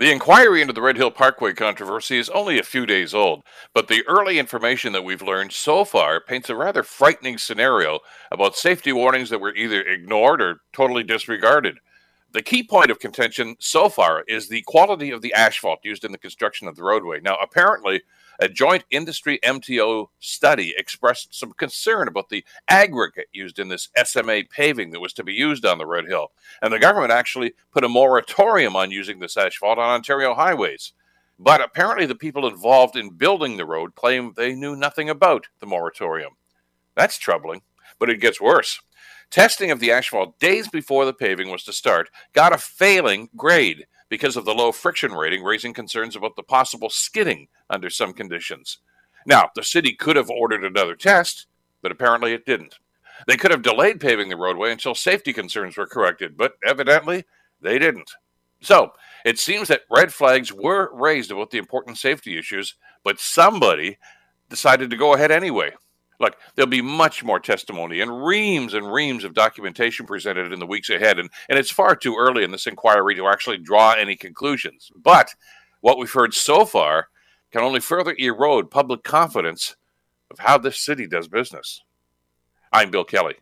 The inquiry into the Red Hill Parkway controversy is only a few days old, but the early information that we've learned so far paints a rather frightening scenario about safety warnings that were either ignored or totally disregarded. The key point of contention so far is the quality of the asphalt used in the construction of the roadway. Now, apparently, a joint industry MTO study expressed some concern about the aggregate used in this SMA paving that was to be used on the Red Hill. And the government actually put a moratorium on using this asphalt on Ontario highways. But apparently, the people involved in building the road claim they knew nothing about the moratorium. That's troubling, but it gets worse. Testing of the asphalt days before the paving was to start got a failing grade because of the low friction rating, raising concerns about the possible skidding under some conditions. Now, the city could have ordered another test, but apparently it didn't. They could have delayed paving the roadway until safety concerns were corrected, but evidently they didn't. So, it seems that red flags were raised about the important safety issues, but somebody decided to go ahead anyway. Look, there'll be much more testimony and reams and reams of documentation presented in the weeks ahead, and, and it's far too early in this inquiry to actually draw any conclusions. But what we've heard so far can only further erode public confidence of how this city does business. I'm Bill Kelly.